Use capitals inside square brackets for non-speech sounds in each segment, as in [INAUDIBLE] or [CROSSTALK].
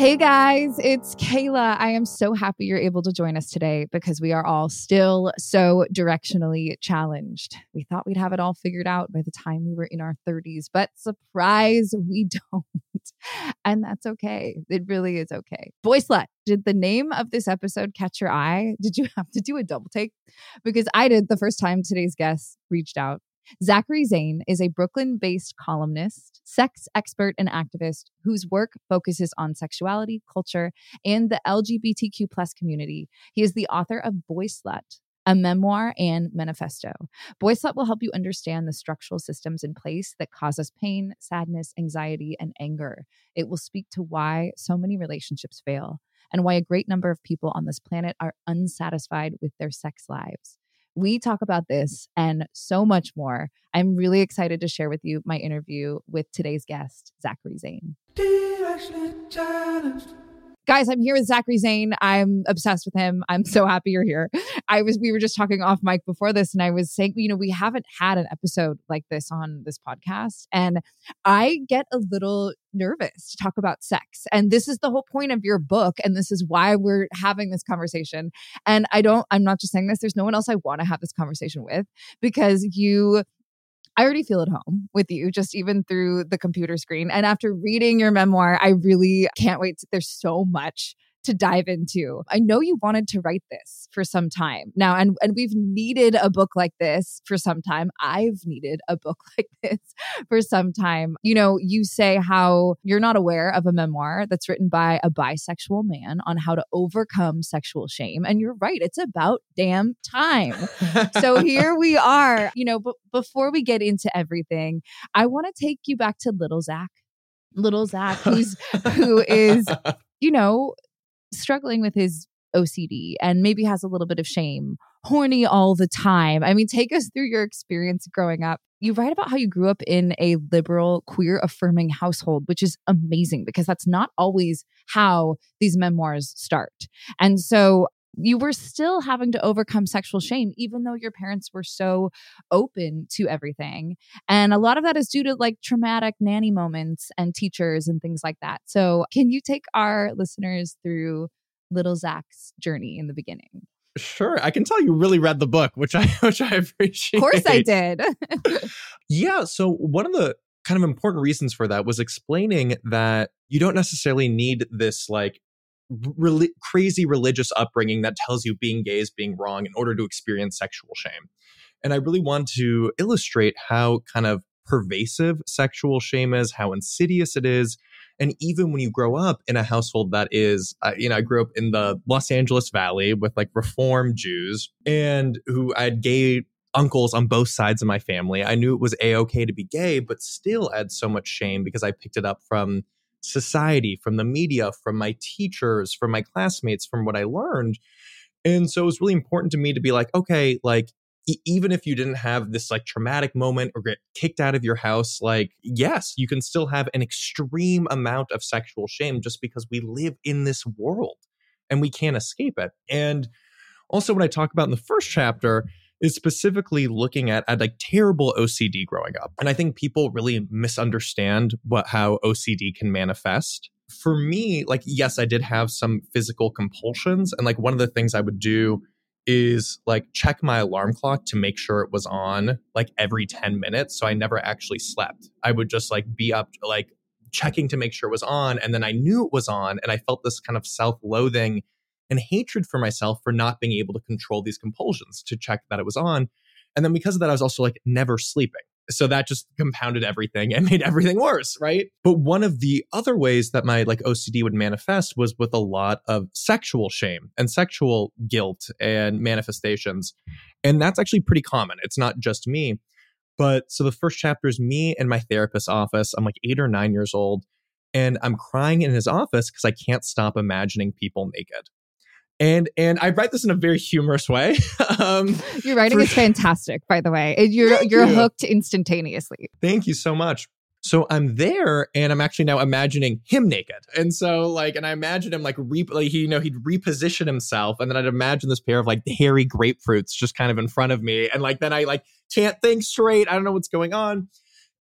Hey guys, it's Kayla. I am so happy you're able to join us today because we are all still so directionally challenged. We thought we'd have it all figured out by the time we were in our 30s, but surprise, we [LAUGHS] don't. And that's okay. It really is okay. Boy Slut, did the name of this episode catch your eye? Did you have to do a double take? Because I did the first time today's guest reached out. Zachary Zane is a Brooklyn based columnist, sex expert, and activist whose work focuses on sexuality, culture, and the LGBTQ plus community. He is the author of Boy Slut, a memoir and manifesto. Boy Slut will help you understand the structural systems in place that cause us pain, sadness, anxiety, and anger. It will speak to why so many relationships fail and why a great number of people on this planet are unsatisfied with their sex lives. We talk about this and so much more. I'm really excited to share with you my interview with today's guest, Zachary Zane. Guys, I'm here with Zachary Zane. I'm obsessed with him. I'm so happy you're here. I was we were just talking off mic before this and I was saying, you know, we haven't had an episode like this on this podcast and I get a little nervous to talk about sex. And this is the whole point of your book and this is why we're having this conversation. And I don't I'm not just saying this, there's no one else I want to have this conversation with because you I already feel at home with you, just even through the computer screen. And after reading your memoir, I really can't wait. To, there's so much to dive into. I know you wanted to write this for some time now, and, and we've needed a book like this for some time. I've needed a book [LAUGHS] like this for some time. You know, you say how you're not aware of a memoir that's written by a bisexual man on how to overcome sexual shame. And you're right, it's about damn time. so [LAUGHS] here we are. You know, but before we get into everything, I want to take you back to little Zach. Little Zach, who's who is, [LAUGHS] you know, struggling with his OCD and maybe has a little bit of shame, horny all the time. I mean, take us through your experience growing up. You write about how you grew up in a liberal, queer affirming household, which is amazing because that's not always how these memoirs start. And so you were still having to overcome sexual shame, even though your parents were so open to everything. And a lot of that is due to like traumatic nanny moments and teachers and things like that. So, can you take our listeners through little Zach's journey in the beginning? Sure, I can tell you really read the book, which I [LAUGHS] which I appreciate. Of course, I did. [LAUGHS] yeah. So one of the kind of important reasons for that was explaining that you don't necessarily need this like crazy religious upbringing that tells you being gay is being wrong in order to experience sexual shame. And I really want to illustrate how kind of pervasive sexual shame is, how insidious it is. And even when you grow up in a household that is, uh, you know, I grew up in the Los Angeles Valley with like Reform Jews and who I had gay uncles on both sides of my family. I knew it was a okay to be gay, but still had so much shame because I picked it up from society, from the media, from my teachers, from my classmates, from what I learned. And so it was really important to me to be like, okay, like, e- even if you didn't have this like traumatic moment or get kicked out of your house, like, yes, you can still have an extreme amount of sexual shame just because we live in this world and we can't escape it. And also, when I talk about in the first chapter, is specifically looking at, at like terrible OCD growing up. And I think people really misunderstand what how OCD can manifest. For me, like, yes, I did have some physical compulsions. And like one of the things I would do is like check my alarm clock to make sure it was on like every 10 minutes. So I never actually slept. I would just like be up like checking to make sure it was on. And then I knew it was on. And I felt this kind of self loathing and hatred for myself for not being able to control these compulsions to check that it was on. And then because of that, I was also like never sleeping. So that just compounded everything and [LAUGHS] made everything worse, right? But one of the other ways that my like OCD would manifest was with a lot of sexual shame and sexual guilt and manifestations. And that's actually pretty common. It's not just me. But so the first chapter is me in my therapist's office. I'm like eight or nine years old, and I'm crying in his office because I can't stop imagining people naked and and I write this in a very humorous way. [LAUGHS] um, Your writing for, is fantastic, by the way. You're you're you. hooked instantaneously. Thank you so much. So I'm there, and I'm actually now imagining him naked, and so like, and I imagine him like, re- like he, you know, he'd reposition himself, and then I'd imagine this pair of like hairy grapefruits just kind of in front of me, and like then I like can't think straight. I don't know what's going on.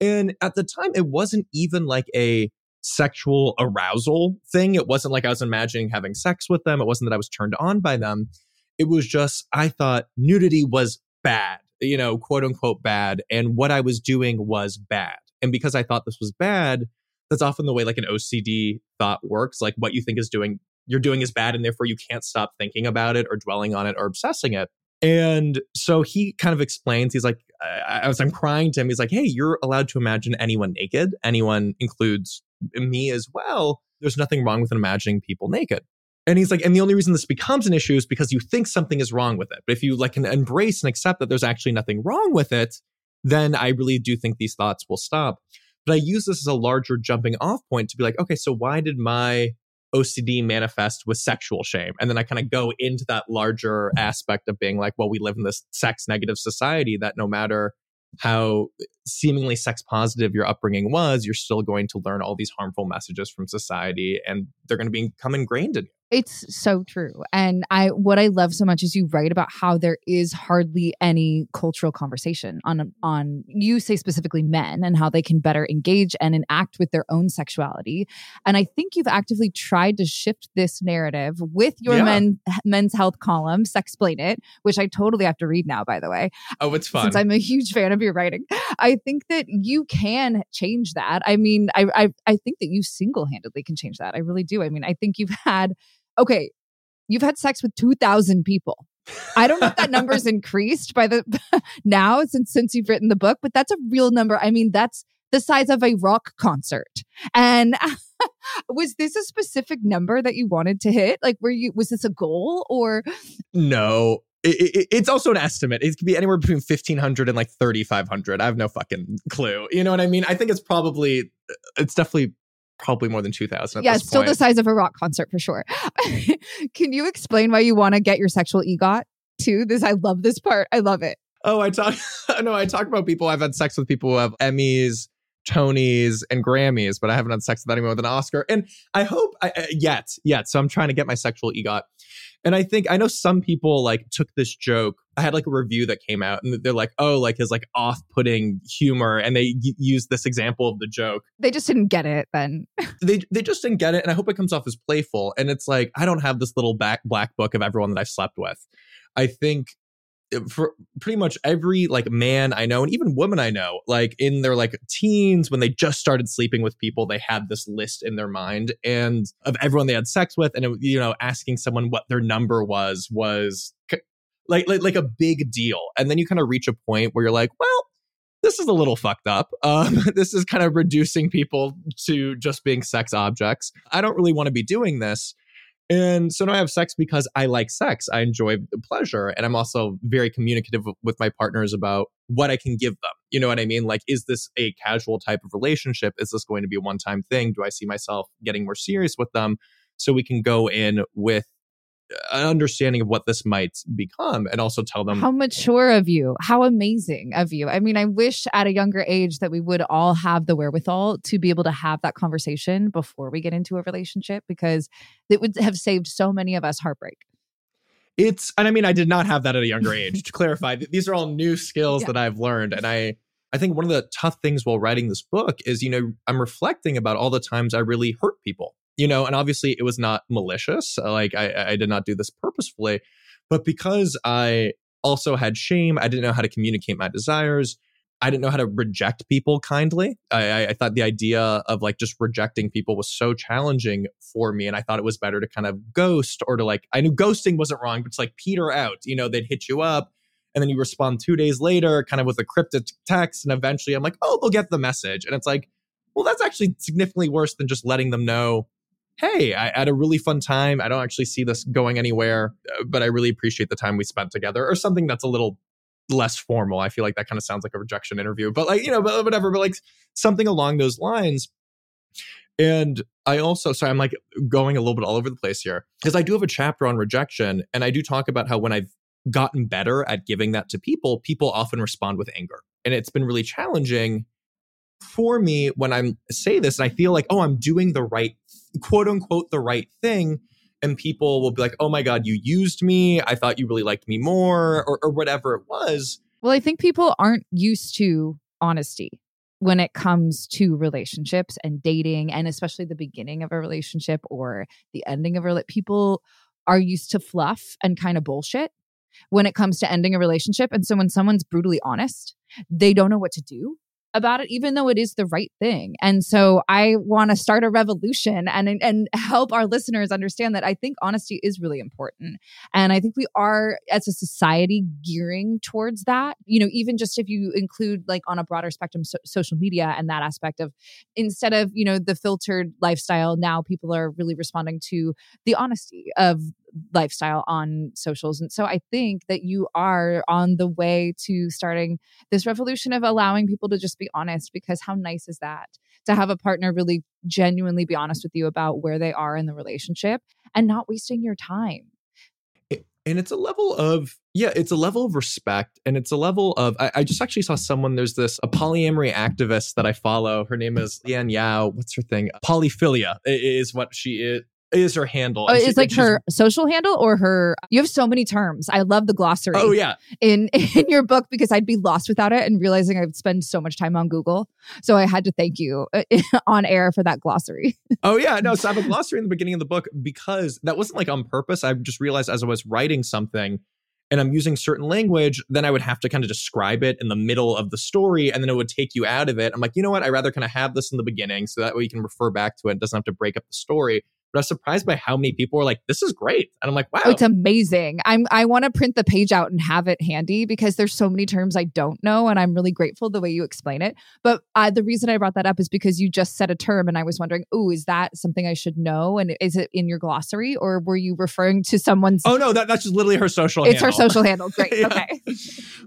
And at the time, it wasn't even like a sexual arousal thing. It wasn't like I was imagining having sex with them. It wasn't that I was turned on by them. It was just, I thought nudity was bad, you know, quote unquote bad. And what I was doing was bad. And because I thought this was bad, that's often the way like an OCD thought works. Like what you think is doing, you're doing is bad. And therefore you can't stop thinking about it or dwelling on it or obsessing it. And so he kind of explains, he's like, as I'm crying to him, he's like, hey, you're allowed to imagine anyone naked. Anyone includes me as well, there's nothing wrong with imagining people naked. And he's like, and the only reason this becomes an issue is because you think something is wrong with it. But if you like can embrace and accept that there's actually nothing wrong with it, then I really do think these thoughts will stop. But I use this as a larger jumping off point to be like, okay, so why did my OCD manifest with sexual shame? And then I kind of go into that larger aspect of being like, well, we live in this sex negative society that no matter how seemingly sex positive your upbringing was, you're still going to learn all these harmful messages from society and they're going to become ingrained in you. It's so true. And I what I love so much is you write about how there is hardly any cultural conversation on on you say specifically men and how they can better engage and enact with their own sexuality. And I think you've actively tried to shift this narrative with your yeah. men men's health column, Sexplain It, which I totally have to read now, by the way. Oh, it's fun. Since I'm a huge fan of your writing. I think that you can change that. I mean, I I, I think that you single-handedly can change that. I really do. I mean, I think you've had okay, you've had sex with 2,000 people. I don't know if that number's [LAUGHS] increased by the [LAUGHS] now since since you've written the book, but that's a real number. I mean, that's the size of a rock concert. And [LAUGHS] was this a specific number that you wanted to hit? Like, were you was this a goal or? No, it, it, it's also an estimate. It could be anywhere between 1500 and like 3500. I have no fucking clue. You know what I mean? I think it's probably, uh, it's definitely probably more than 2000 yeah still the size of a rock concert for sure. [LAUGHS] Can you explain why you want to get your sexual egot too this? I love this part. I love it. Oh i talk [LAUGHS] no i talk about people i've had sex with people who have emmys Tonys and Grammys, but I haven't had sex with anyone with an Oscar. And I hope I, uh, yet, yet. So I'm trying to get my sexual EGOT. And I think I know some people like took this joke. I had like a review that came out and they're like, oh, like his like off putting humor. And they y- used this example of the joke. They just didn't get it then. [LAUGHS] they, they just didn't get it. And I hope it comes off as playful. And it's like, I don't have this little back black book of everyone that I've slept with. I think for pretty much every like man I know and even woman I know, like in their like teens when they just started sleeping with people, they had this list in their mind and of everyone they had sex with, and it, you know, asking someone what their number was was like like like a big deal. And then you kind of reach a point where you're like, well, this is a little fucked up. [LAUGHS] Um, this is kind of reducing people to just being sex objects. I don't really want to be doing this. And so now I have sex because I like sex. I enjoy the pleasure. And I'm also very communicative with my partners about what I can give them. You know what I mean? Like, is this a casual type of relationship? Is this going to be a one time thing? Do I see myself getting more serious with them? So we can go in with an understanding of what this might become and also tell them how mature of you. How amazing of you. I mean i wish at a younger age that we would all have the wherewithal to be able to have that conversation before we get into a relationship because it would have saved so many of us heartbreak. It's and i mean i did not have that at a younger [LAUGHS] age to clarify. These are all new skills yeah. that i've learned and i i think one of the tough things while writing this book is you know i'm reflecting about all the times i really hurt people you know, and obviously it was not malicious. Uh, like I, I did not do this purposefully, but because I also had shame, I didn't know how to communicate my desires. I didn't know how to reject people kindly. I, I, thought the idea of like just rejecting people was so challenging for me. And I thought it was better to kind of ghost or to like, I knew ghosting wasn't wrong, but it's like peter out. You know, they'd hit you up and then you respond two days later, kind of with a cryptic text. And eventually I'm like, oh, they'll get the message. And it's like, well, that's actually significantly worse than just letting them know hey, I had a really fun time. I don't actually see this going anywhere, uh, but I really appreciate the time we spent together, or something that's a little less formal. I feel like that kind of sounds like a rejection interview, but like, you know, but whatever, but like something along those lines. And I also, so I'm like going a little bit all over the place here because I do have a chapter on rejection. And I do talk about how when I've gotten better at giving that to people, people often respond with anger. And it's been really challenging for me when I'm say this and I feel like, oh, I'm doing the right quote unquote the right thing. And people will be like, oh my God, you used me. I thought you really liked me more, or, or whatever it was. Well, I think people aren't used to honesty when it comes to relationships and dating, and especially the beginning of a relationship or the ending of a relationship. People are used to fluff and kind of bullshit when it comes to ending a relationship. And so when someone's brutally honest, they don't know what to do about it, even though it is the right thing. And so I want to start a revolution and and help our listeners understand that I think honesty is really important. And I think we are as a society gearing towards that. You know, even just if you include like on a broader spectrum so- social media and that aspect of instead of, you know, the filtered lifestyle, now people are really responding to the honesty of lifestyle on socials. And so I think that you are on the way to starting this revolution of allowing people to just be honest because how nice is that to have a partner really genuinely be honest with you about where they are in the relationship and not wasting your time. And it's a level of, yeah, it's a level of respect. And it's a level of, I, I just actually saw someone, there's this, a polyamory activist that I follow. Her name is Leanne Yau. What's her thing? Polyphilia is what she is is her handle. Oh, it's like her social handle or her. You have so many terms. I love the glossary. Oh yeah, in [LAUGHS] in your book because I'd be lost without it and realizing I'd spend so much time on Google. So I had to thank you uh, [LAUGHS] on air for that glossary. [LAUGHS] oh yeah, no. So I have a glossary in the beginning of the book because that wasn't like on purpose. I just realized as I was writing something and I'm using certain language, then I would have to kind of describe it in the middle of the story and then it would take you out of it. I'm like, you know what? I rather kind of have this in the beginning so that way you can refer back to it. It doesn't have to break up the story but I was surprised by how many people were like, "This is great," and I'm like, "Wow, oh, it's amazing." I'm I want to print the page out and have it handy because there's so many terms I don't know, and I'm really grateful the way you explain it. But uh, the reason I brought that up is because you just said a term, and I was wondering, "Oh, is that something I should know?" And is it in your glossary, or were you referring to someone's? Oh no, that, that's just literally her social. It's handle. her social handle. [LAUGHS] Great. yeah. Okay.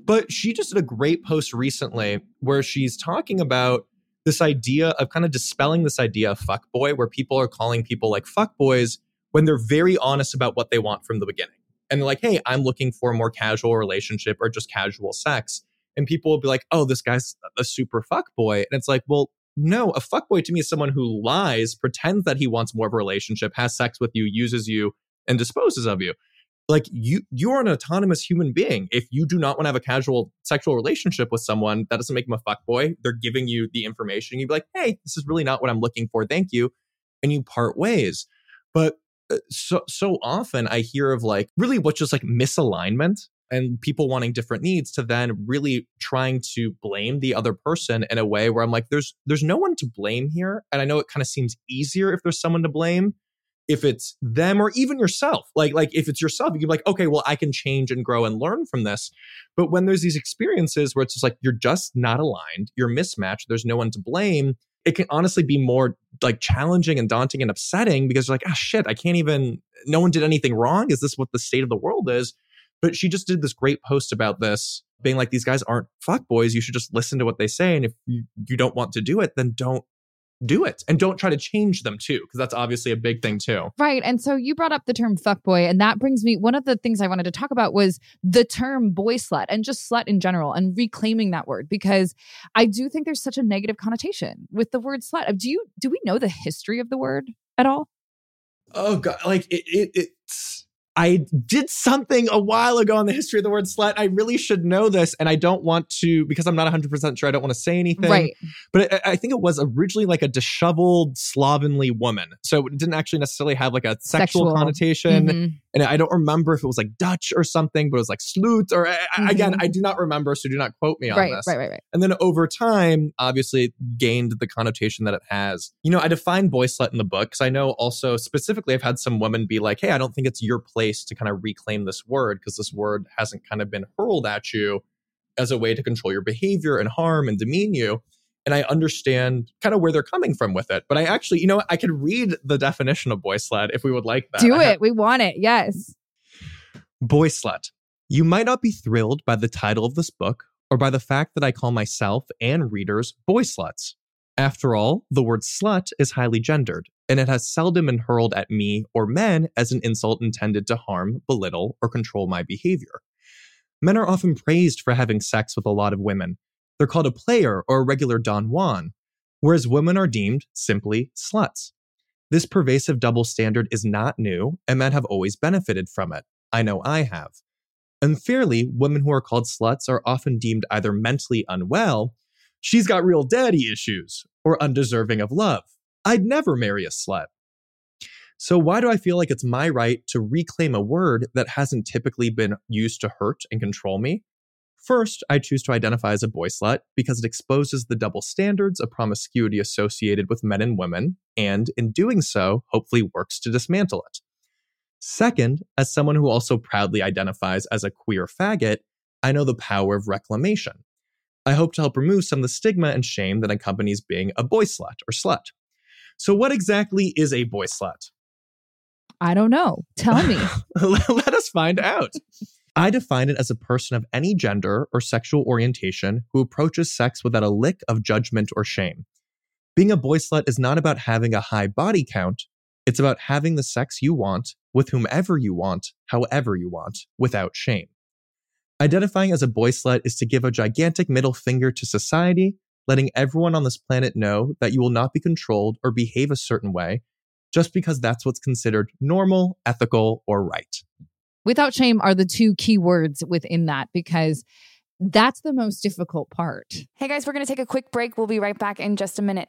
But she just did a great post recently where she's talking about this idea of kind of dispelling this idea of fuck boy, where people are calling people like fuck boys when they're very honest about what they want from the beginning. And they're like, hey, I'm looking for a more casual relationship or just casual sex. And people will be like, oh, this guy's a super fuck boy. And it's like, well, no, a fuckboy to me is someone who lies, pretends that he wants more of a relationship, has sex with you, uses you, and disposes of you. Like you you are an autonomous human being. If you do not want to have a casual sexual relationship with someone, that doesn't make them a fuck boy They're giving you the information. You'd be like, hey, this is really not what I'm looking for. Thank you. And you part ways. But uh, so so often I hear of like really what's just like misalignment and people wanting different needs to then really trying to blame the other person in a way where I'm like, there's there's no one to blame here. And I know it kind of seems easier if there's someone to blame. If it's them or even yourself, like like if it's yourself, you can be like, okay, well, I can change and grow and learn from this. But when there's these experiences where it's just like you're just not aligned, you're mismatched, there's no one to blame, it can honestly be more like challenging and daunting and upsetting because you're like, ah, shit, I can't even, no one did anything wrong. Is this what the state of the world is? But she just did this great post about this, being like, these guys aren't fuck boys. You should just listen to what they say. And if you, you don't want to do it, then don't do it and don't try to change them too because that's obviously a big thing too. Right and so you brought up the term fuckboy and that brings me one of the things i wanted to talk about was the term boy slut and just slut in general and reclaiming that word because i do think there's such a negative connotation with the word slut. Do you do we know the history of the word at all? Oh god like it, it it's I did something a while ago on the history of the word slut. I really should know this, and I don't want to because I'm not 100% sure. I don't want to say anything. Right. But I, I think it was originally like a disheveled, slovenly woman. So it didn't actually necessarily have like a sexual, Sexual. connotation. Mhm. And I don't remember if it was like Dutch or something, but it was like sleut or I- again. I do not remember. So do not quote me on Right, this. right, right, right. And then over time, obviously, it gained the connotation that it has. You know, I define boy slut in the book because I know also specifically I've had some women be like, hey, I don't think it's your place to kind of reclaim this word because this word hasn't kind of been hurled at you as a way to control your behavior and harm and demean you. And I understand kind of where they're coming from with it. But I actually, you know. I could read the definition of boy slut if we would like that. do I have- it we want it yes Boy Slut. You might not be thrilled by the title of this book or by the fact that I call myself and readers boy sluts. After all, the word slut is highly gendered, and it has seldom been hurled at me or men as an insult intended to harm, belittle, or control my behavior. Men are often praised for having sex with a lot of women. They're called a player or a regular Don Juan, whereas women are deemed simply sluts. This pervasive double standard is not new, and men have always benefited from it. I know I have. Unfairly, women who are called sluts are often deemed either mentally unwell, she's got real daddy issues, or undeserving of love. I'd never marry a slut. So, why do I feel like it's my right to reclaim a word that hasn't typically been used to hurt and control me? First, I choose to identify as a boy slut because it exposes the double standards of promiscuity associated with men and women, and in doing so, hopefully works to dismantle it. Second, as someone who also proudly identifies as a queer faggot, I know the power of reclamation. I hope to help remove some of the stigma and shame that accompanies being a boy slut or slut. So, what exactly is a boy slut? i don't know tell me [LAUGHS] Let us find out. I define it as a person of any gender or sexual orientation who approaches sex without a lick of judgment or shame. Being a boy slut is not about having a high body count, it's about having the sex you want with whomever you want, however you want, without shame. Identifying as a boy slut is to give a gigantic middle finger to society, letting everyone on this planet know that you will not be controlled or behave a certain way just because that's what's considered normal, ethical, or right. without shame are the two key words within that because that's the most difficult part Hey guys, we're going to take a quick break. We'll be right back in just a minute.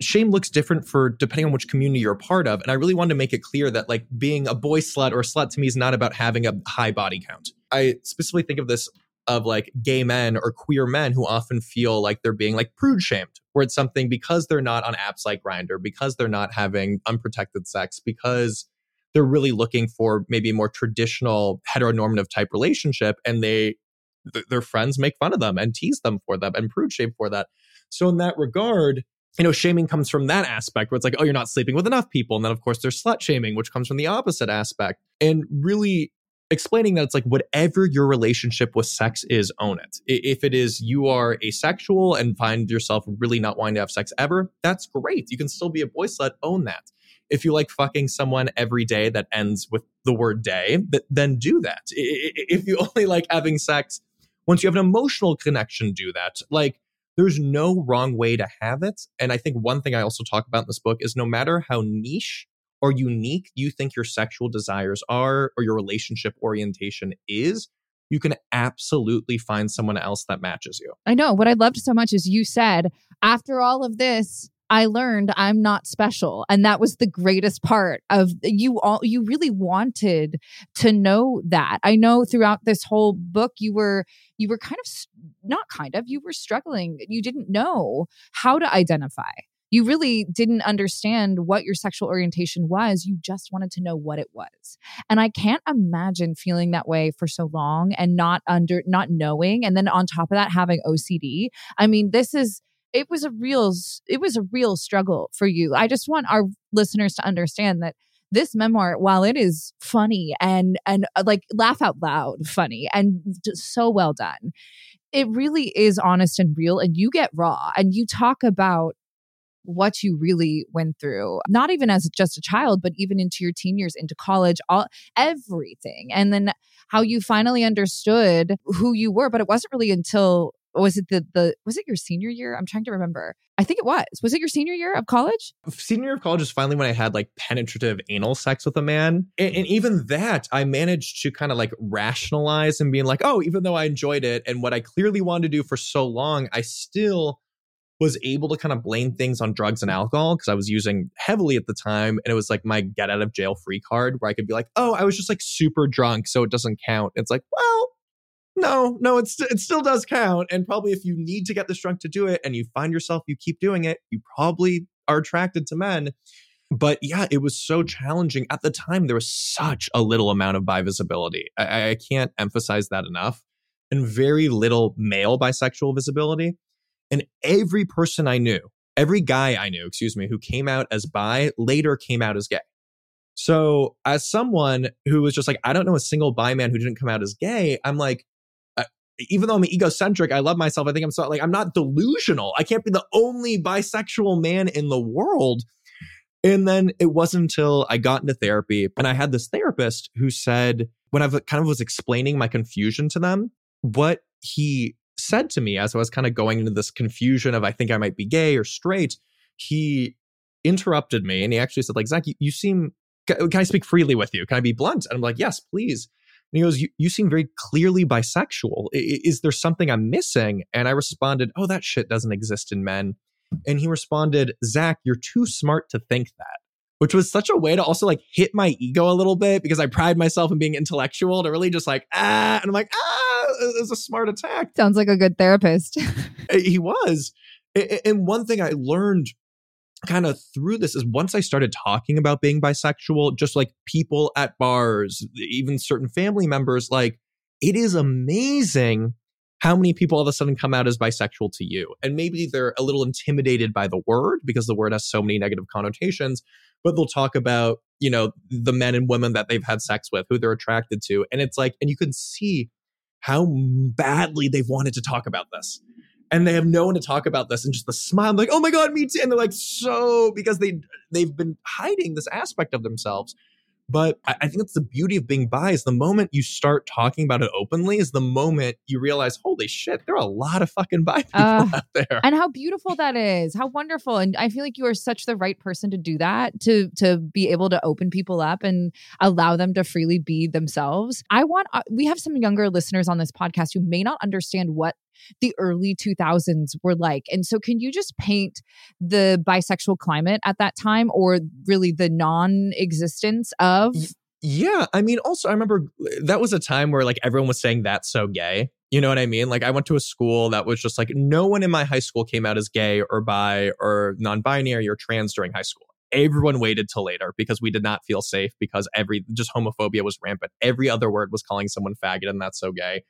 Shame looks different for depending on which community you're a part of. And I really wanted to make it clear that like being a boy slut or a slut to me is not about having a high body count. I specifically think of this of like gay men or queer men who often feel like they're being like prude shamed, where it's something because they're not on apps like Grindr, because they're not having unprotected sex, because they're really looking for maybe a more traditional heteronormative type relationship and they th- their friends make fun of them and tease them for that and prude shame for that. So in that regard, you know, shaming comes from that aspect where it's like, oh, you're not sleeping with enough people. And then, of course, there's slut shaming, which comes from the opposite aspect. And really explaining that it's like whatever your relationship with sex is, own it. If it is you are asexual and find yourself really not wanting to have sex ever, that's great. You can still be a boy slut, own that. If you like fucking someone every day that ends with the word day, th- then do that. If you [LAUGHS] only like having sex once you have an emotional connection, do that. Like, there's no wrong way to have it. And I think one thing I also talk about in this book is no matter how niche or unique you think your sexual desires are or your relationship orientation is, you can absolutely find someone else that matches you. I know. What I loved so much is you said, after all of this, I learned I'm not special. And that was the greatest part of you all you really wanted to know that. I know throughout this whole book you were you were kind of not kind of, you were struggling. You didn't know how to identify. You really didn't understand what your sexual orientation was. You just wanted to know what it was. And I can't imagine feeling that way for so long and not under not knowing and then on top of that having OCD. I mean, this is it was a real it was a real struggle for you. I just want our listeners to understand that this memoir while it is funny and and uh, like laugh out loud funny and so well done it really is honest and real and you get raw and you talk about what you really went through not even as just a child but even into your teen years into college all everything and then how you finally understood who you were but it wasn't really until was it the the was it your senior year i'm trying to remember i think it was was it your senior year of college Senior year of college is finally when I had like penetrative anal sex with a man. And, and even that, I managed to kind of like rationalize and being like, oh, even though I enjoyed it and what I clearly wanted to do for so long, I still was able to kind of blame things on drugs and mm. alcohol because I was using heavily at the time. And it was like my get out of jail free card where I could be like, oh, I was just like super drunk. So it doesn't count. It's like, well, no, no, it's, it still does count. And probably if you need to get this drunk to do it and you find yourself, you keep doing it, you probably are attracted to men. But yeah, it was so challenging. At the time, there was such a little amount of bi visibility. I, I can't emphasize that enough. And very little male bisexual visibility. And every person I knew, every guy I knew, excuse me, who came out as bi later came out as gay. So, as someone who was just like, I don't know a single bi man who didn't come out as gay, I'm like, even though I'm egocentric, I love myself. I think I'm so like, I'm not delusional. I can't be the only bisexual man in the world. And then it wasn't until I got into therapy and I had this therapist who said, when I kind of was explaining my confusion to them, what he said to me as I was kind of going into this confusion of I think I might be gay or straight, he interrupted me and he actually said, like, Zach, you, you seem can I speak freely with you? Can I be blunt? And I'm like, yes, please. And he goes, you, you seem very clearly bisexual. Is there something I'm missing? And I responded, oh, that shit doesn't exist in men. And he responded, Zach, you're too smart to think that. Which was such a way to also like hit my ego a little bit because I pride myself in being intellectual to really just like, ah, and I'm like, ah, it was a smart attack. Sounds like a good therapist. [LAUGHS] he was. And one thing I learned kind of through this is once I started talking about being bisexual, just like people at bars, even certain family members, like it is amazing how many people all of a sudden come out as bisexual to you. And maybe they're a little intimidated by the word because the word has so many negative connotations, but they'll talk about, you know, the men and women that they've had sex with, who they're attracted to. And it's like, and you can see how badly they've wanted to talk about this and they have no one to talk about this and just the smile I'm like oh my god me too and they're like so because they they've been hiding this aspect of themselves. But I, I think that's the beauty of being bi is the moment you start talking about it openly is the moment you realize holy shit there are a lot of fucking bi people uh, out there. And how beautiful that is. How wonderful. And i feel like you are such the right person to do that to to be able to open people up and allow them to freely be themselves. I want uh, we have some younger listeners on this podcast who may not understand what the early 2000s were like. And so, can you just paint the bisexual climate at that time or really the non existence of? Yeah. I mean, also, I remember uh, that was a time where like everyone was saying that's so gay. You know what I mean? Like, I went to a school that was just like no one in my high school came out as gay or bi or non binary or trans during high school everyone waited till later because we did not feel safe because every just homophobia was rampant. Every other word was calling someone faggot and that's so gay.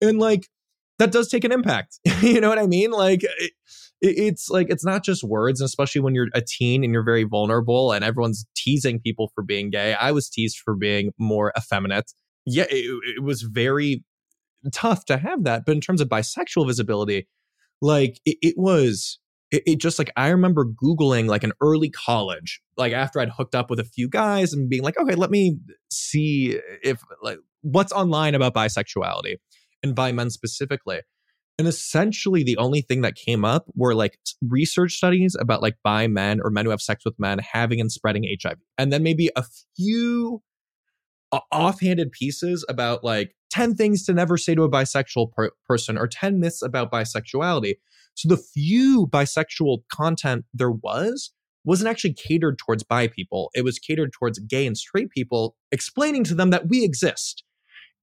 And like that does take an impact. [LAUGHS] you know what I mean? Like it, it's like it's not just words, especially when you're a teen and you're very vulnerable and everyone's teasing people for being gay. I was teased for being more effeminate. Yeah, it, it was very tough to have that. But in terms of bisexual visibility, like it, it was it, it, just like I remember Googling like an early college, like after I'd hooked up with a few guys and being like, okay, let me see if like what's online about bisexuality and bi men specifically. And essentially, the only thing that came up were like research studies about like bi men or men who have sex with men having and spreading HIV. And then maybe a few uh, offhanded pieces about like 10 things to never say to a bisexual per- person or 10 myths about bisexuality. So the few bisexual content there was wasn't actually catered towards bi people. It was catered towards gay and straight people, explaining to them that we exist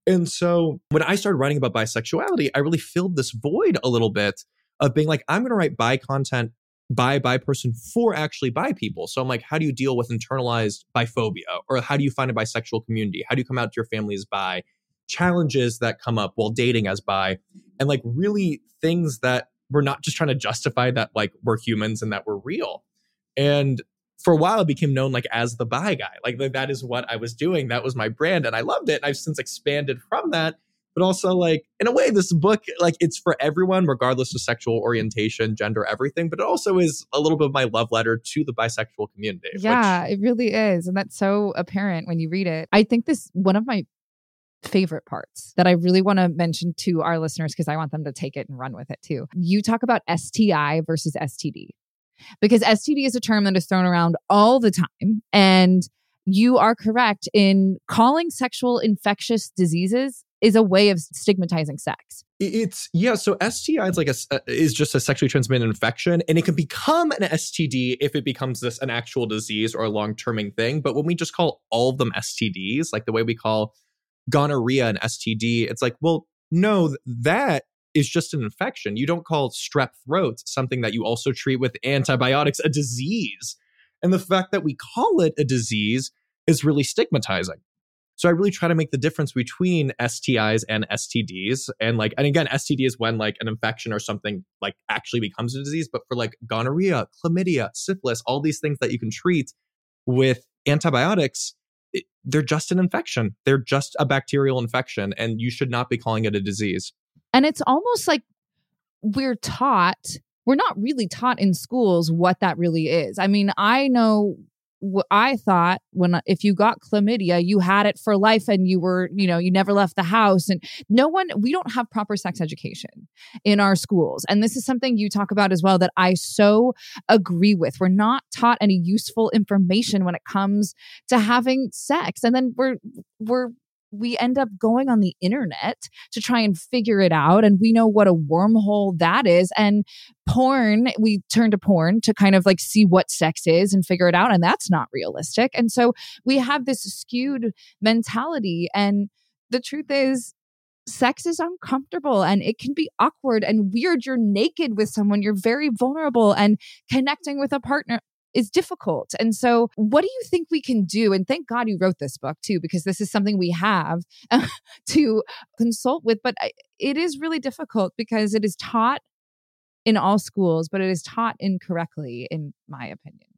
and so when I started writing about bisexuality, I really filled this void a little bit of being like, I'm going to write bi content by bi person for actually bi people. So I'm like, how do you deal with internalized biphobia? Or how do you find a bisexual community? How do you come out to your family as bi? Challenges that come up while dating as bi, and like really things that we're not just trying to justify that like we're humans and that we're real. And for a while I became known like as the bi guy. Like that is what I was doing. That was my brand and I loved it. And I've since expanded from that. But also like in a way, this book, like it's for everyone, regardless of sexual orientation, gender, everything. But it also is a little bit of my love letter to the bisexual community. Yeah, which... it really is. And that's so apparent when you read it. I think this one of my favorite parts that I really want to mention to our listeners because I want them to take it and run with it too. You talk about STI versus STD because STD is a term that is thrown around all the time. And you are correct in calling sexual infectious diseases is a way of stigmatizing sex. It's yeah. So STI is like a uh, is just a sexually transmitted infection, and it can become an STD if it becomes this an actual disease or a long terming thing. But when we just call all of them STDs, like the way we call gonorrhea an STD, it's like, well, no, that is just an infection. You don't call strep throat something that you also treat with antibiotics a disease. And the fact that we call it a disease is really stigmatizing. So I really try to make the difference between STIs and STDs. And like, and again, STD is when like an infection or something like actually becomes a disease. But for like gonorrhea, chlamydia, syphilis, all these things that you can treat with antibiotics, it, they're just an infection. They're just a bacterial infection, and you should not be calling it a disease. And it's almost like we're taught, we're not really taught in schools what that really is. I mean, I know what I thought when if you got chlamydia, you had it for life and you were, you know, you never left the house. And no one, we don't have proper sex education in our schools. And this is something you talk about as well that I so agree with. We're not taught any useful information when it comes to having sex. And then we're, we're, we end up going on the internet to try and figure it out. And we know what a wormhole that is. And porn, we turn to porn to kind of like see what sex is and figure it out. And that's not realistic. And so we have this skewed mentality. And the truth is, sex is uncomfortable and it can be awkward and weird. You're naked with someone, you're very vulnerable, and connecting with a partner is difficult. And so, what do you think we can do? And thank God you wrote this book too, because this is something we have [LAUGHS] to consult with. But it is really difficult because it is taught in all schools, but it is taught incorrectly, in my opinion.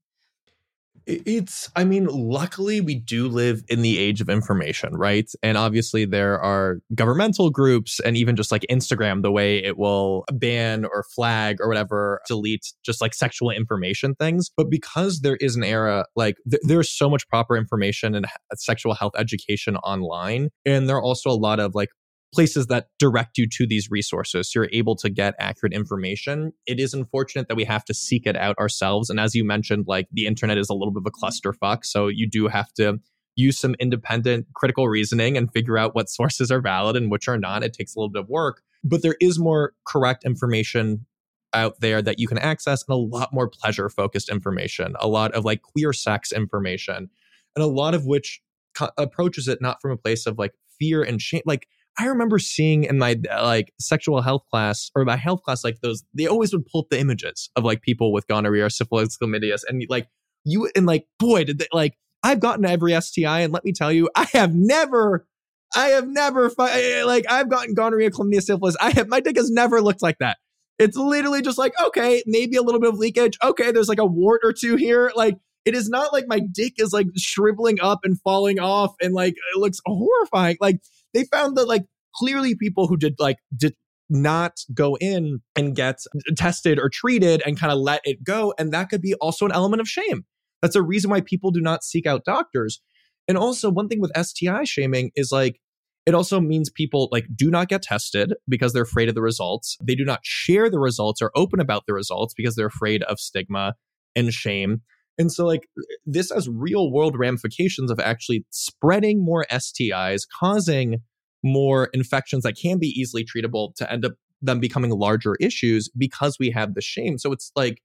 It's, I mean, luckily we do live in the age of information, right? And obviously there are governmental groups and even just like Instagram, the way it will ban or flag or whatever, delete just like sexual information things. But because there is an era, like th- there's so much proper information and sexual health education online. And there are also a lot of like places that direct you to these resources so you're able to get accurate information. It is unfortunate that we have to seek it out ourselves and as you mentioned like the internet is a little bit of a clusterfuck so you do have to use some independent critical reasoning and figure out what sources are valid and which are not. It takes a little bit of work but there is more correct information out there that you can access and a lot more pleasure focused information a lot of like queer sex information and a lot of which co- approaches it not from a place of like fear and shame like I remember seeing in my like sexual health class or my health class, like those, they always would pull up the images of like people with gonorrhea, syphilis, chlamydia, and like you, and like, boy, did they like, I've gotten every STI, and let me tell you, I have never, I have never, eh, like, I've gotten gonorrhea, chlamydia, syphilis. I have, my dick has never looked like that. It's literally just like, okay, maybe a little bit of leakage. Okay, there's like a wart or two here. Like, it is not like my dick is like shriveling up and falling off and like it looks horrifying. Like, they found that like clearly people who did like did not go in and get tested or treated and kind of let it go and that could be also an element of shame. That's a reason why people do not seek out doctors. And also one thing with sti shaming is like it also means people like do not get tested because they're afraid of the results. They do not share the results or open about the results because they're afraid of stigma and shame and so, like, this has real world ramifications of actually spreading more STIs, causing more infections that can be easily treatable to end up them becoming larger issues because we have the shame. So it's like,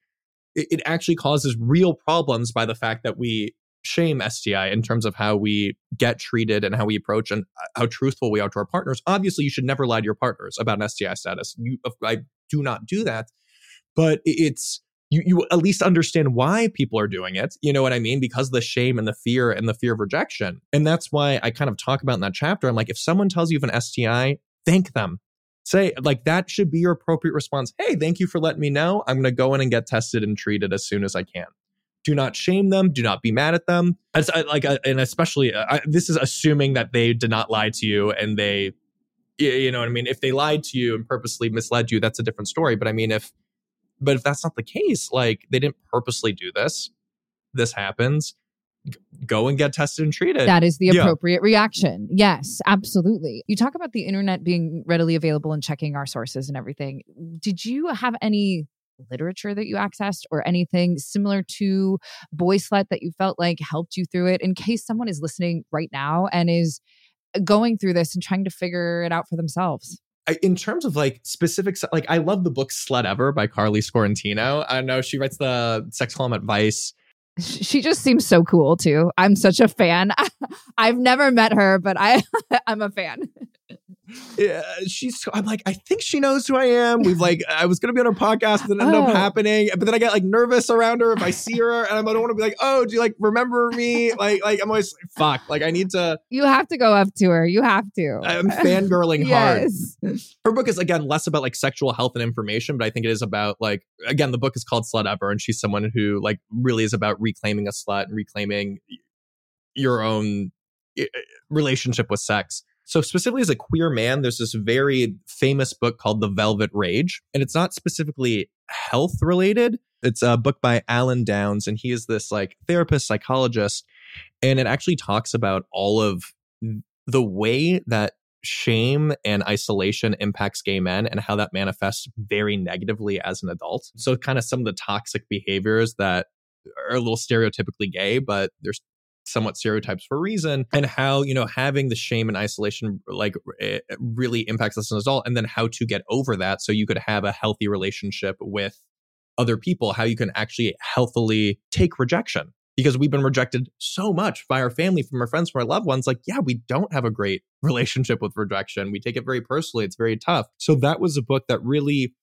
it, it actually causes real problems by the fact that we shame STI in terms of how we get treated and how we approach and uh, how truthful we are to our partners. Obviously, you should never lie to your partners about an STI status. You, I do not do that, but it's you you at least understand why people are doing it. You know what I mean? Because the shame and the fear and the fear of rejection. And that's why I kind of talk about in that chapter. I'm like, if someone tells you have an STI, thank them. Say, like, that should be your appropriate response. Hey, thank you for letting me know. I'm going to go in and get tested and treated as soon as I can. Do not shame them. Do not be mad at them. As, like, and especially, uh, I, this is assuming that they did not lie to you and they, you know what I mean? If they lied to you and purposely misled you, that's a different story. But I mean, if but if that's not the case, like they didn't purposely do this, this happens, go and get tested and treated. That is the appropriate yeah. reaction. Yes, absolutely. You talk about the internet being readily available and checking our sources and everything. Did you have any literature that you accessed or anything similar to Boyslut that you felt like helped you through it in case someone is listening right now and is going through this and trying to figure it out for themselves? In terms of like specifics, like I love the book Slutever by Karley Sciortino. I know she writes the sex column at Vice. She just seems so cool too. I'm such a fan. [LAUGHS] I've never met her, but I [LAUGHS] I'm a fan [LAUGHS] she's I'm like, I think she knows who I am. We've like [LAUGHS] I was gonna be on her podcast, and it ended oh. up happening. But then I get like nervous around her if I see her, and I don't want to be like, oh, do you like remember me? Like, like I'm always like, fuck. Like I need to. You have to go up to her. You have to. I'm fangirling [LAUGHS] yes. hard. Her book is again less about like sexual health and information, but I think it is about like again the book is called Slutever, and she's someone who like really is about reclaiming a slut and reclaiming your own eh, relationship with sex. So, specifically as a queer man, there's this very famous book called The Velvet Rage, and it's not specifically health related. It's a book by Alan Downs, and he is this like therapist, psychologist, and it actually talks about all of the way that shame and isolation impacts gay men and how that manifests very negatively as an adult. So, kind of some of the toxic behaviors that are a little stereotypically gay, but there's somewhat stereotypes for a reason and how you know having the shame and isolation like eh, really impacts us as an adult and then how to get over that so you could have a healthy relationship with other people how you can actually healthily take rejection because we've been rejected so much by our family from our friends from our loved ones like yeah we don't have a great [LAUGHS] relationship with rejection. We take it very personally. It's very tough. So that was a book that really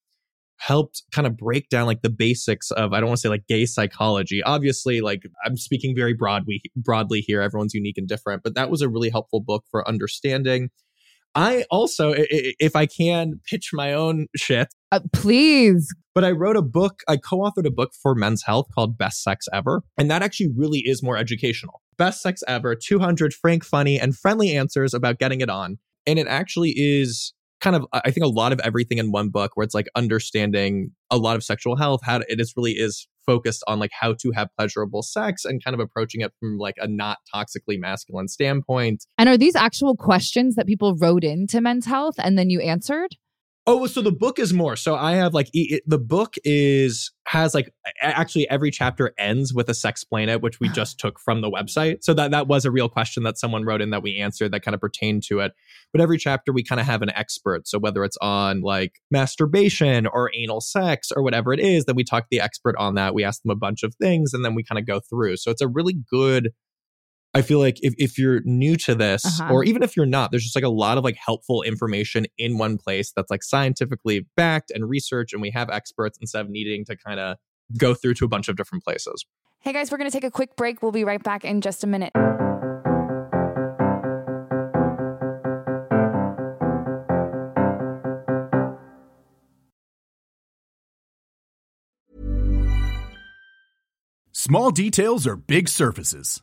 helped kind of break down like the basics of I don't want to say like gay psychology. Obviously, like I'm speaking very broadly broadly here. Everyone's unique and different, but that was a really helpful book for understanding. I also, if I can, pitch my own shit. Uh, please. But I wrote a book, I co authored a book for men's health called Best Sex Ever. And that actually really is more educational. Best Sex Ever 200 frank, funny, and friendly answers about getting it on. And it actually is kind of I think a lot of everything in one book where it's like understanding a lot of sexual health, how it is really is focused on like how to have pleasurable sex and kind of approaching it from like a not toxically masculine standpoint. And are these actual questions that people wrote into men's health and then you answered? Oh, so the book is more. So I have like it, the book is has like actually every chapter ends with a Sexplain It, which we ah. just took from the website. So that that was a real question that someone wrote in that we answered that kind of pertained to it. But every chapter we kind of have an expert. So whether it's on like masturbation or anal sex or whatever it is, then we talk to the expert on that. We ask them a bunch of things and then we kind of go through. So it's a really good I feel like if, if you're new to this, uh-huh. or even if you're not, there's just like a lot of like helpful information in one place that's like scientifically backed and research, and we have experts instead of needing to kind of go through to a bunch of different places. Hey guys, we're going to take a quick break. We'll be right back in just a minute. Small details are big surfaces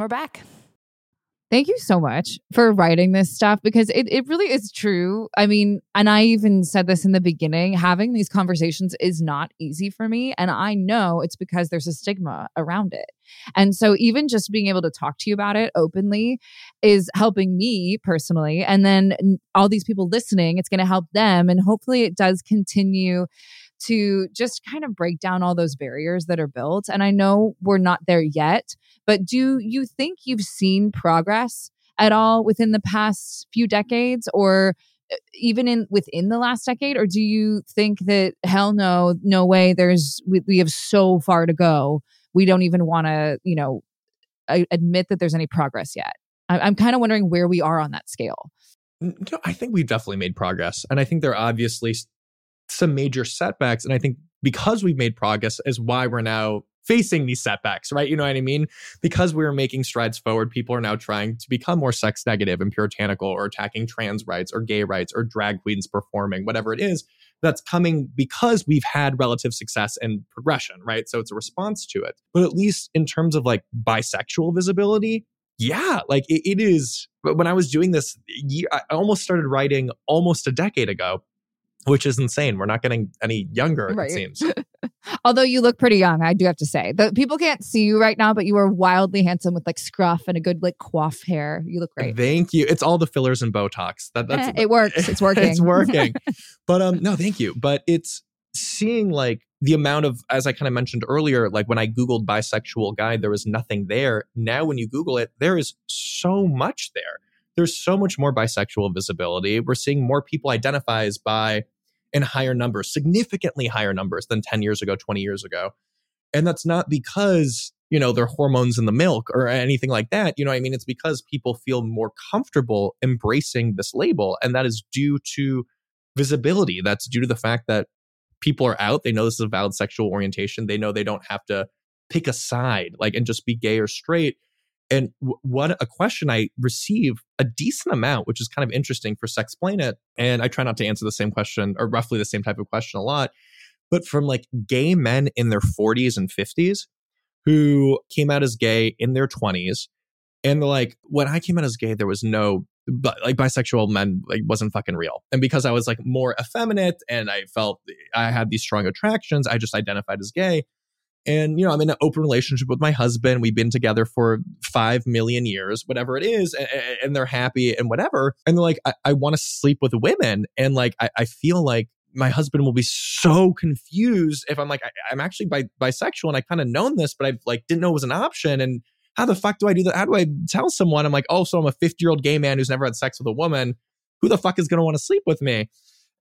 We're back. Thank you so much for writing this stuff because it, it really is true. I mean, and I even said this in the beginning having these conversations is not easy for me. And I know it's because there's a stigma around it. And so, even just being able to talk to you about it openly is helping me personally. And then all these people listening, it's going to help them. And hopefully, it does continue to just kind of break down all those barriers that are built. And I know we're not there yet, but do you think you've seen progress at all within the past few decades or uh, even in within the last decade or do you think that hell no no way there's we, we have so far to go we don't even want to you know admit that there's any progress yet I, i'm kind of wondering where we are on that scale No, I think we've definitely made progress. And I think there are obviously some major setbacks. And I think because we've made progress is why we're now facing these setbacks, right? You know what I mean? Because we are making strides forward, people are now trying to become more sex negative and puritanical or attacking trans rights or gay rights or drag queens performing, whatever it is. That's coming because we've had relative success and progression, right? So it's a response to it. But at least in terms of like bisexual visibility, yeah, like it, it is. But when I was doing this, I almost started writing almost a decade ago which is insane. We're not getting any younger, right. it seems. [LAUGHS] Although you look pretty young, I do have to say. The people can't see you right now, but you are wildly handsome with like scruff and a good like coif hair. You look great. Thank you. It's all the fillers and Botox. That that's it works. [LAUGHS] It's working. it's working. [LAUGHS] but um, no, thank you. But it's seeing like the amount of, as I kind of mentioned earlier, like when I Googled bisexual guy, there was nothing there. Now, when you Google it, there is so much there there's so much more bisexual visibility. We're seeing more people identify as bi in higher numbers, significantly higher numbers than 10 years ago, 20 years ago. And that's not because, you know, their hormones in the milk or anything like that. You know I mean? It's because people feel more comfortable embracing this label. And that is due to visibility. That's due to the fact that people are out. They know this is a valid sexual orientation. They know they don't have to pick a side, like, and just be gay or straight. And what a question I receive a decent amount, which is kind of interesting for Sexplain It. And I try not to answer the same question or roughly the same type of question a lot, but from like gay men in their 40s and 50s who came out as gay in their 20s. And they're like, when I came out as gay, there was no but like bisexual men like wasn't fucking real. And because I was like more effeminate and I felt I had these strong attractions, I just identified as gay. And, you know, I'm in an open relationship with my husband. We've been together for five million years, whatever it is, and, and they're happy and whatever. And they're like, I, I want to sleep with women. And like, I, I, feel like my husband will be so confused if I'm like, I, am actually bi- bisexual and I kind of known this, but I like didn't know it was an option. And how the fuck do I do that? How do I tell someone? I'm like, oh, so I'm a 50 year old gay man who's never had sex with a woman. Who the fuck is going to want to sleep with me?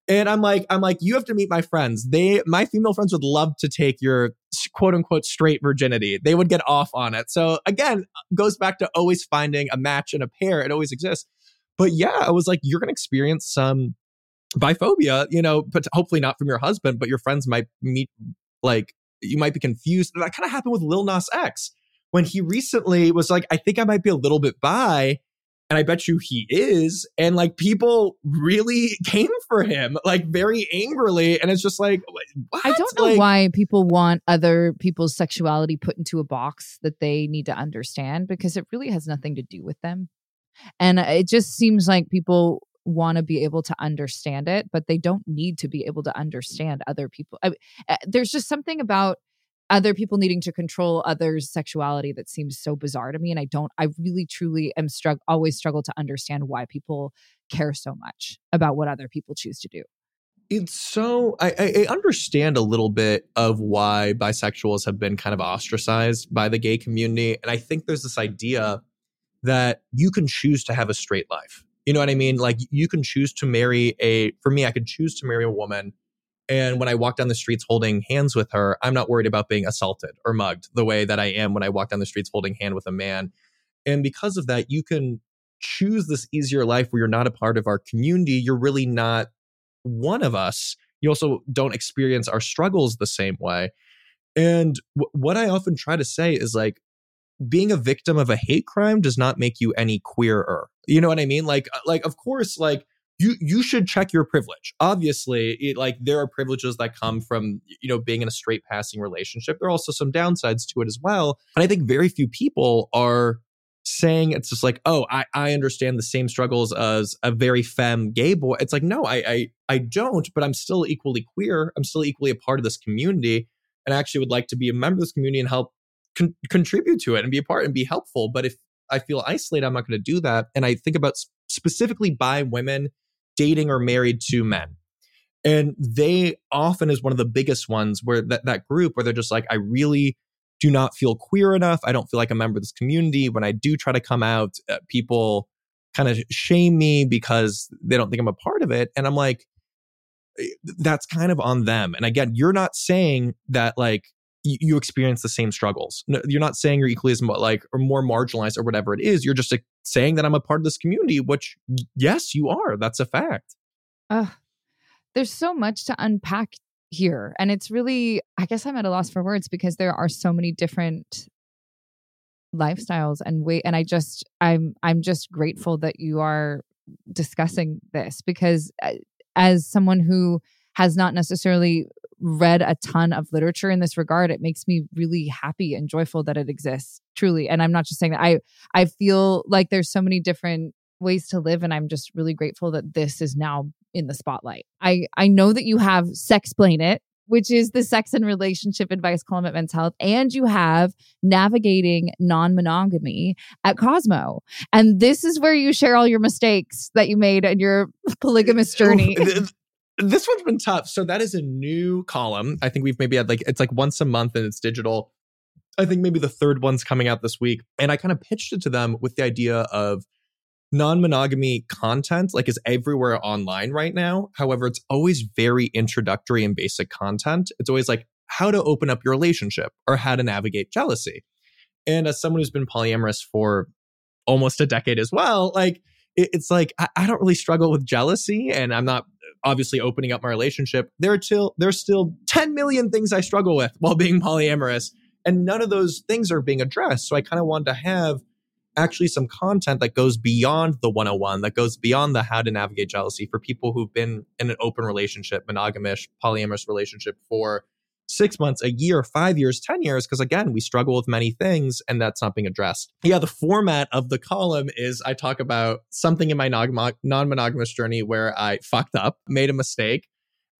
And I'm like, I'm like, you have to meet my friends. They, my female friends would love to take your quote unquote straight virginity. They would get off on it. So again, goes back to always finding a match and a pair. It always exists. But yeah, I was like, you're going to experience some biphobia, you know, but hopefully not from your husband, but your friends might meet, like, you might be confused. That kind of happened with Lil Nas X when he recently was like, I think I might be a little bit bi and I bet you he is. And like people really [LAUGHS] came for him, like very angrily. And it's just like, what? I don't know like, why people want other people's sexuality put into a box that they need to understand because it really has nothing to do with them. And it just seems like people want to be able to understand it, but they don't need to be able to understand other people. I, uh, there's just something about other people needing to control others' sexuality that seems so bizarre to me. And I don't, I really truly am struggle always struggle to understand why people care so much about what other people choose to do. It's so I, I understand a little bit of why bisexuals have been kind of ostracized by the gay community. And I think there's this idea that you can choose to have a straight life. You know what I mean? Like you can choose to marry a for me, I could choose to marry a woman and when I walk down the streets holding hands with her, I'm not worried about being assaulted or mugged the way that I am when I walk down the streets holding hand with a man. And because of that, you can choose this easier life where you're not a part of our community. You're really not one of us. You also don't experience our struggles the same way. And w- what I often try to say is like, being a victim of a hate crime does not make you any queerer. You know what I mean? Like, uh, like of course, like you you should check your privilege. Obviously, it, like there are privileges that come from you know being in a straight passing relationship. There are also some downsides to it as well. And I think very few people are saying it's just like, oh, I, I understand the same struggles as a very femme gay boy. It's like, no, I, I I don't, but I'm still equally queer. I'm still equally a part of this community, and I actually would like to be a member of this community and help con- contribute to it and be a part and be helpful. But if I feel isolated, I'm not going to do that. And I think about specifically bi women dating or married to men. And they often is one of the biggest ones where that, that group where they're just like, I really do not feel queer enough. I don't feel like a member of this community. When I do try to come out, uh, people kind of shame me because they don't think I'm a part of it. And I'm like, eh, that's kind of on them. And again, you're not saying that like you, experience the same struggles. No, you're not saying you're equally as like or more marginalized or whatever it is. You're just like, saying that I'm a part of this community, which yes, you are. That's a fact. Ugh. there's so much to unpack here. And it's really, I guess I'm at a loss for words because there are so many different lifestyles and way and I just I'm I'm just grateful that you are discussing this because uh, as someone who has not necessarily read a ton of literature in this regard it makes me really happy and joyful that it exists truly. And i'm not just saying that i i feel like there's so many different ways to live and i'm just really grateful that this is now in the spotlight. I i know that you have sex sexplain it which is the sex and relationship advice column at men's health and you have navigating non-monogamy at cosmo. And this is where you share all your mistakes that you made in your [LAUGHS] polygamous journey this one's been tough. So that is a new column. I think we've maybe had like it's like once a month and it's digital. I think maybe the third one's coming out this week. And I kind of pitched it to them with the idea of non-monogamy content like is everywhere online right now. However, it's always very introductory and basic content. It's always like how to open up your relationship or how to navigate jealousy. And as someone who's been polyamorous for almost a decade as well, like it's like I, don't really struggle with jealousy and I'm not obviously opening up my relationship, there are still there's still 10 million things I struggle with while being polyamorous. And none of those things are being addressed. So I kind of wanted to have actually some content that goes beyond the 101, that goes beyond the how to navigate jealousy for people who've been in an open relationship, monogamous, polyamorous relationship for six months, a year, five years, 10 years, because again, we struggle with many things and that's not being addressed. Yeah, the format of the column is I talk about something in my non monogamous journey where I fucked up, made a mistake.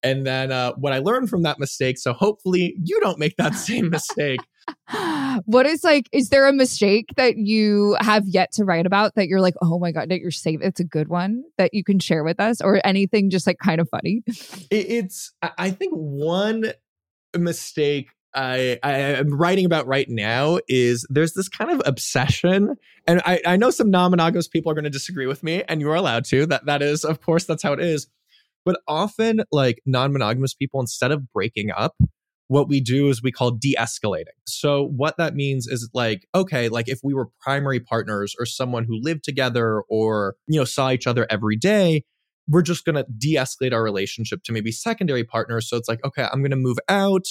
And then uh, what I learned from that mistake. So hopefully you don't make that same [LAUGHS] mistake. what is like, is there a mistake that you have yet to write about that you're like, oh my God, that you're safe? It's a good one that you can share with us or anything just like kind of funny? It's, I think one mistake I, I am writing about right now is there's this kind of obsession, and I, I know some non-monogamous people are going to disagree with me, and you are allowed to. That that is, of course, that's how it is. But often, like non-monogamous people, instead of breaking up, what we do is we call de-escalating. So what that means is like, okay, like if we were primary partners or someone who lived together or you know saw each other every day, we're just going to de escalate our relationship to maybe secondary partners. So it's like, okay, I'm going to move out.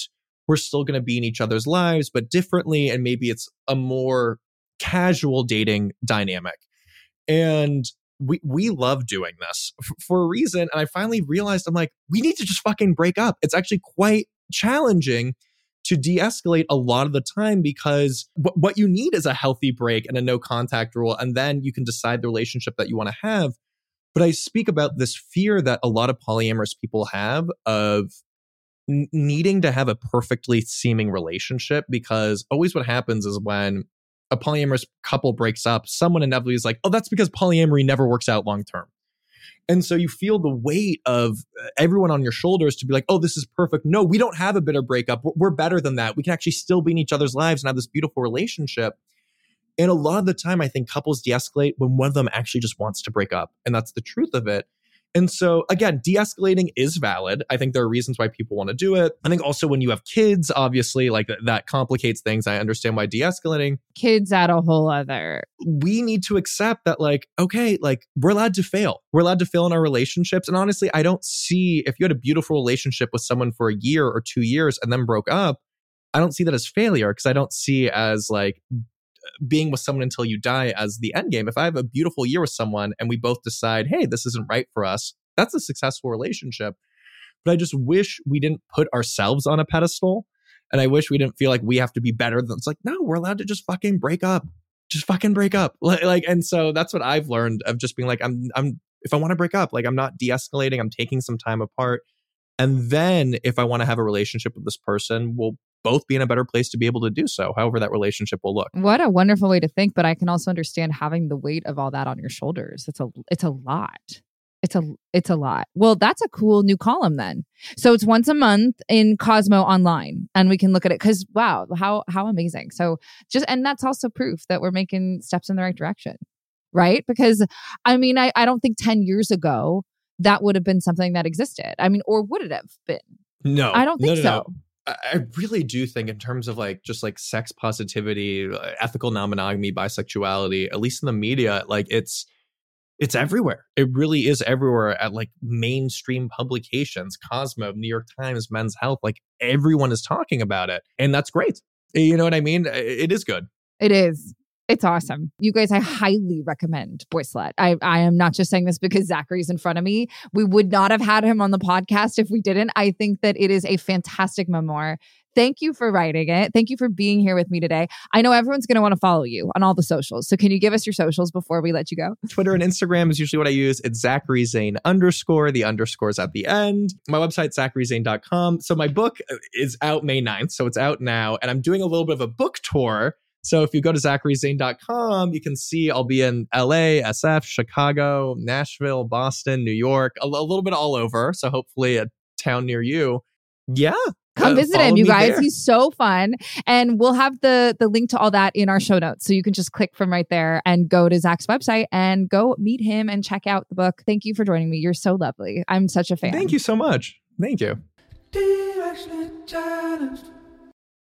We're still going to be in each other's lives, but differently. And maybe it's a more casual dating dynamic. And we, we love doing this f- for a reason. And I finally realized I'm like, we need to just fucking break up. It's actually quite challenging to de escalate a lot of the time because w- what you need is a healthy break and a no contact rule. And then you can decide the relationship that you want to have. But I speak about this fear that a lot of polyamorous people have of needing to have a perfectly seeming relationship because always what happens is when a polyamorous couple breaks up, someone inevitably is like, oh, that's because polyamory never works out long term. And so you feel the weight of uh, everyone on your shoulders to be like, oh, this is perfect. No, we don't have a bitter breakup. We're better than that. We can actually still be in each other's lives and have this beautiful relationship. And a lot of the time, I think couples de escalate when one of them actually just wants to break up. And that's the truth of it. And so, again, de escalating is valid. I think there are reasons why people want to do it. I think also when you have kids, obviously, like that complicates things. I understand why de escalating. Kids add a whole other. We need to accept that, like, okay, like we're allowed to fail. We're allowed to fail in our relationships. And honestly, I don't see if you had a beautiful relationship with someone for a year or two years and then broke up, I don't see that as failure because I don't see as like being with someone until you die as the end game. If I have a beautiful year with someone and we both decide, hey, this isn't right for us, that's a successful relationship. But I just wish we didn't put ourselves on a pedestal. And I wish we didn't feel like we have to be better than it's like, no, we're allowed to just fucking break up. Just fucking break up. [LAUGHS] Like, and so that's what I've learned of just being like, I'm I'm if I want to break up, like I'm not de-escalating, I'm taking some time apart. And then if I want to have a relationship with this person, we'll both be in a better place to be able to do so, however that relationship will look. What a wonderful way to think, but I can also understand having the weight of all that on your shoulders. It's a it's a lot. It's a it's a lot. Well, that's a cool new column then. So it's once a month in Cosmo online and we can look at it cuz wow, how how amazing. So just and that's also proof that we're making steps in the right direction. Right? Because I mean, I I don't think 10 years ago that would have been something that existed. I mean, or would it have been? No. I don't think no, no, so. No. I really do think, in terms of like just like sex positivity, uh, ethical non monogamy, bisexuality, at least in the media, like it's it's everywhere. It really is everywhere at like mainstream publications, Cosmo, New York Times, Men's Health. Like everyone is talking about it, and that's great. You know what I mean? It is good. It is. It's awesome. You guys, I highly recommend Boyslut. I, I am not just saying this because Zachary's in front of me. We would not have had him on the podcast if we didn't. I think that it is a fantastic memoir. Thank you for writing it. Thank you for being here with me today. I know everyone's going to want to follow you on all the socials. So can you give us your socials before we let you go? Twitter and Instagram is usually what I use. It's Zachary Zane underscore. The underscore's at the end. My website, zacharyzane.com. So my book uh, is out May 9th. So it's out now. And I'm doing a little bit of a book tour. So if you go to zacharyzane.com, you can see I'll be in LA, SF, Chicago, Nashville, Boston, New York, a, a little bit all over. So hopefully a town near you. Yeah, Come uh, visit him, you guys. there. He's so fun. And we'll have the the link to all that in our show notes. So you can just click from right there and go to Zach's website and go meet him and check out the book. Thank you for joining me. You're so lovely. I'm such a fan. Thank you so much. Thank you.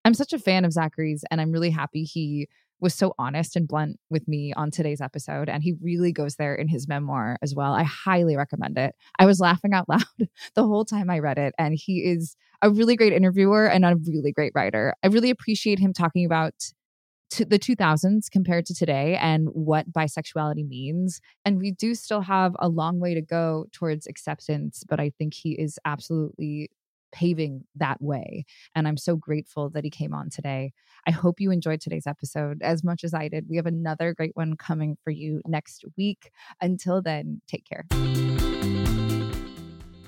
I'm such a fan of Zachary's, and I'm really happy he was so honest and blunt with me on today's episode. And he really goes there in his memoir as well. I highly recommend it. I was laughing out [LAUGHS] loud the whole time I read it. And he is a really great interviewer and a really great writer. I really appreciate him talking about the 2000s compared to today and what bisexuality means. And we do still have a long way to go towards acceptance, but I think he is absolutely paving that way. And I'm so grateful that he came on today. I hope you enjoyed today's episode as much as I did. We have another great one coming for you next week. Until then, take care.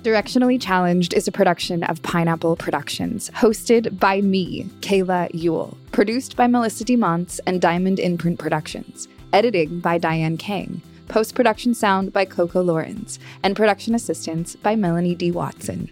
Directionally Challenged is a production of Pineapple Productions, hosted by me, Kayla Yule, produced by Melissa DeMonts and Diamond Imprint Productions, editing by Diane Kang, post production sound by Coco Lawrence, and production assistance by Melanie D. Watson.